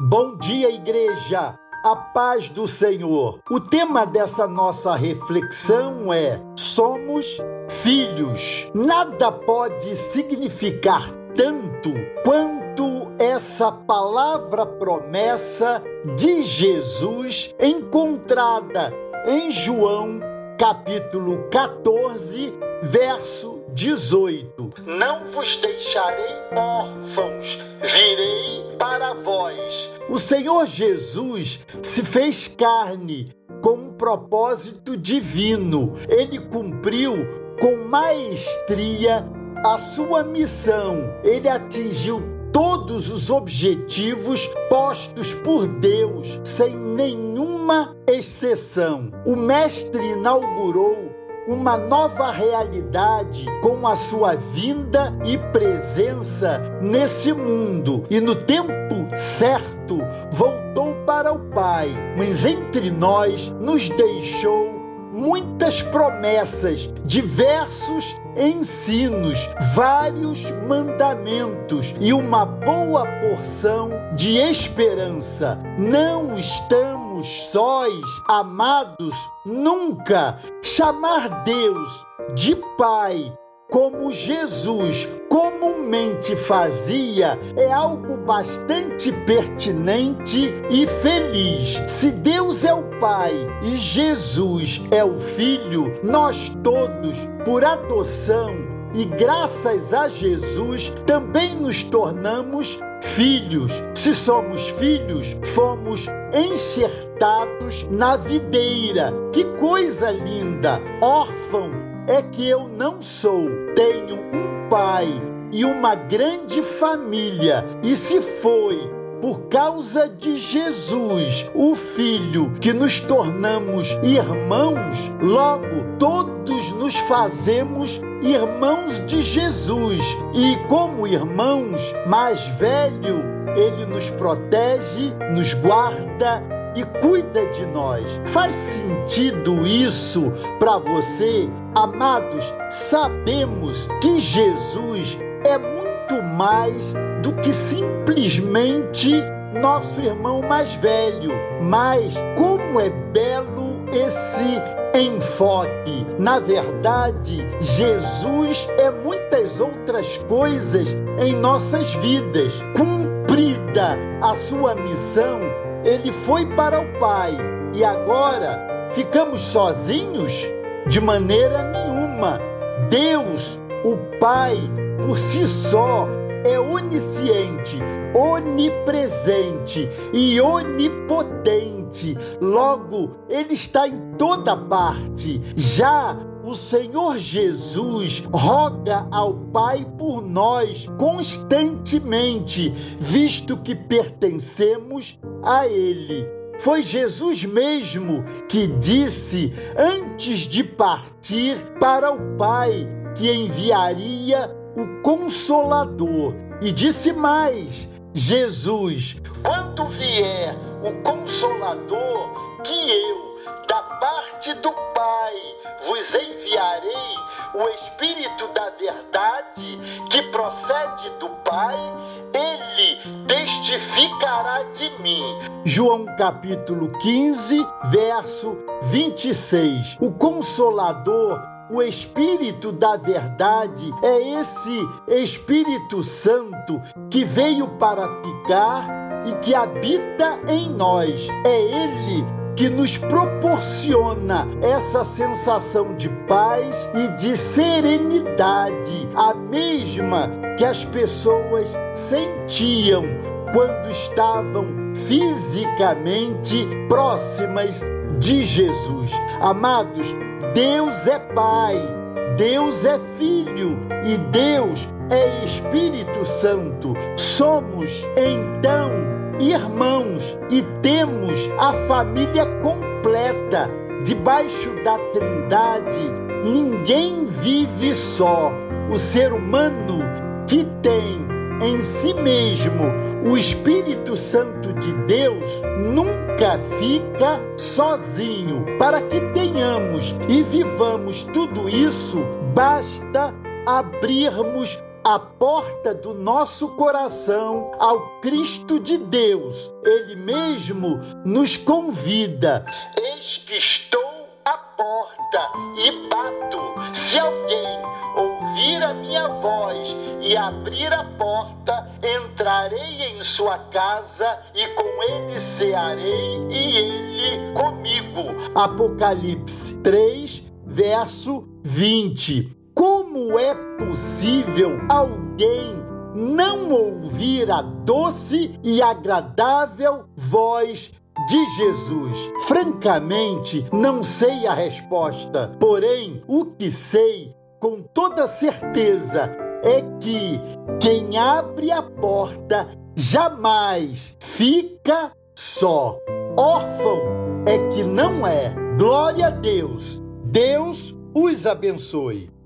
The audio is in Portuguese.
Bom dia, igreja! A paz do Senhor. O tema dessa nossa reflexão é: somos filhos. Nada pode significar tanto quanto essa palavra promessa de Jesus encontrada em João, capítulo 14, verso 18: Não vos deixarei órfãos, virei para vós. O Senhor Jesus se fez carne com um propósito divino. Ele cumpriu com maestria a sua missão. Ele atingiu todos os objetivos postos por Deus, sem nenhuma exceção. O Mestre inaugurou uma nova realidade com a sua vinda e presença nesse mundo e no tempo certo voltou para o Pai, mas entre nós nos deixou muitas promessas, diversos ensinos, vários mandamentos e uma boa porção de esperança. Não estamos sós, amados, nunca. Chamar Deus de Pai como Jesus comumente fazia, é algo bastante pertinente e feliz. Se Deus é o Pai e Jesus é o Filho, nós todos, por adoção e graças a Jesus, também nos tornamos filhos. Se somos filhos, fomos enxertados na videira. Que coisa linda! Órfão é que eu não sou. Tenho um pai e uma grande família. E se foi por causa de Jesus, o Filho, que nos tornamos irmãos, logo todos nos fazemos irmãos de Jesus. E como irmãos, mais velho, ele nos protege, nos guarda e cuida de nós. Faz sentido isso para você? Amados, sabemos que Jesus é muito mais do que simplesmente nosso irmão mais velho. Mas como é belo esse enfoque. Na verdade, Jesus é muitas outras coisas em nossas vidas. Cumprida a sua missão, ele foi para o Pai e agora ficamos sozinhos? De maneira nenhuma. Deus, o Pai, por si só, é onisciente, onipresente e onipotente. Logo, ele está em toda parte. Já o Senhor Jesus roga ao Pai por nós constantemente, visto que pertencemos a Ele. Foi Jesus mesmo que disse, antes de partir para o Pai, que enviaria o Consolador. E disse mais: Jesus, quando vier o Consolador, que eu, da parte do Pai, vos enviarei o Espírito da Verdade, que procede do Pai, ele testificará de mim. João capítulo 15, verso 26. O Consolador o Espírito da Verdade é esse Espírito Santo que veio para ficar e que habita em nós. É Ele que nos proporciona essa sensação de paz e de serenidade, a mesma que as pessoas sentiam quando estavam fisicamente próximas de Jesus. Amados, Deus é Pai, Deus é Filho e Deus é Espírito Santo. Somos então irmãos e temos a família completa. Debaixo da Trindade, ninguém vive só. O ser humano que tem em si mesmo o Espírito Santo de Deus nunca fica sozinho. Para que tenhamos e vivamos tudo isso, basta abrirmos a porta do nosso coração ao Cristo de Deus. Ele mesmo nos convida. Eis que estou à porta e bato. Se alguém ouvir a minha voz e abrir a porta, entrarei em sua casa e com ele cearei e ele comigo. Apocalipse 3, verso 20. Como é possível alguém não ouvir a doce e agradável voz de Jesus? Francamente, não sei a resposta, porém, o que sei com toda certeza é que quem abre a porta jamais fica só. Órfão é que não é. Glória a Deus. Deus os abençoe.